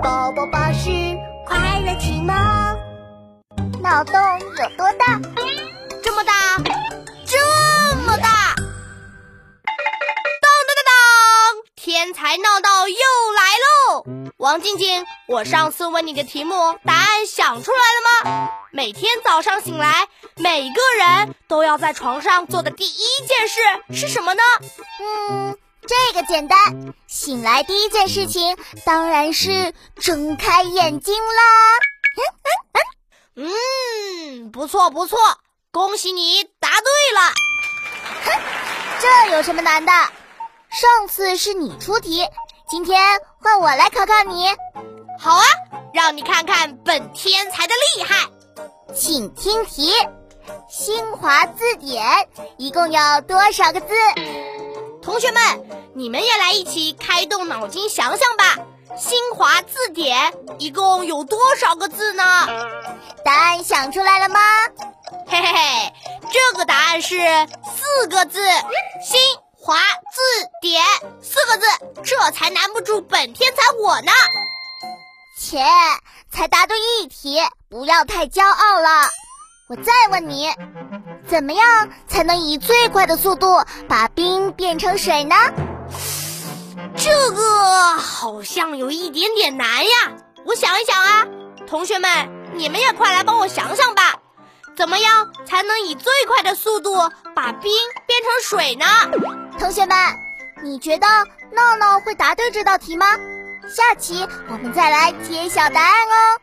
宝宝巴士快乐启蒙。脑洞有多大？这么大，这么大！当当当当！天才闹闹又来喽！王静静，我上次问你的题目，答案想出来了吗？每天早上醒来，每个人都要在床上做的第一件事是什么呢？嗯。这个简单，醒来第一件事情当然是睁开眼睛啦。嗯，不错不错，恭喜你答对了。哼，这有什么难的？上次是你出题，今天换我来考考你。好啊，让你看看本天才的厉害。请听题：新华字典一共有多少个字？同学们，你们也来一起开动脑筋想想吧。新华字典一共有多少个字呢？答案想出来了吗？嘿嘿嘿，这个答案是四个字。新华字典四个字，这才难不住本天才我呢。切，才答对一题，不要太骄傲了。我再问你。怎么样才能以最快的速度把冰变成水呢？这个好像有一点点难呀，我想一想啊。同学们，你们也快来帮我想想吧。怎么样才能以最快的速度把冰变成水呢？同学们，你觉得闹闹会答对这道题吗？下期我们再来揭晓答案哦。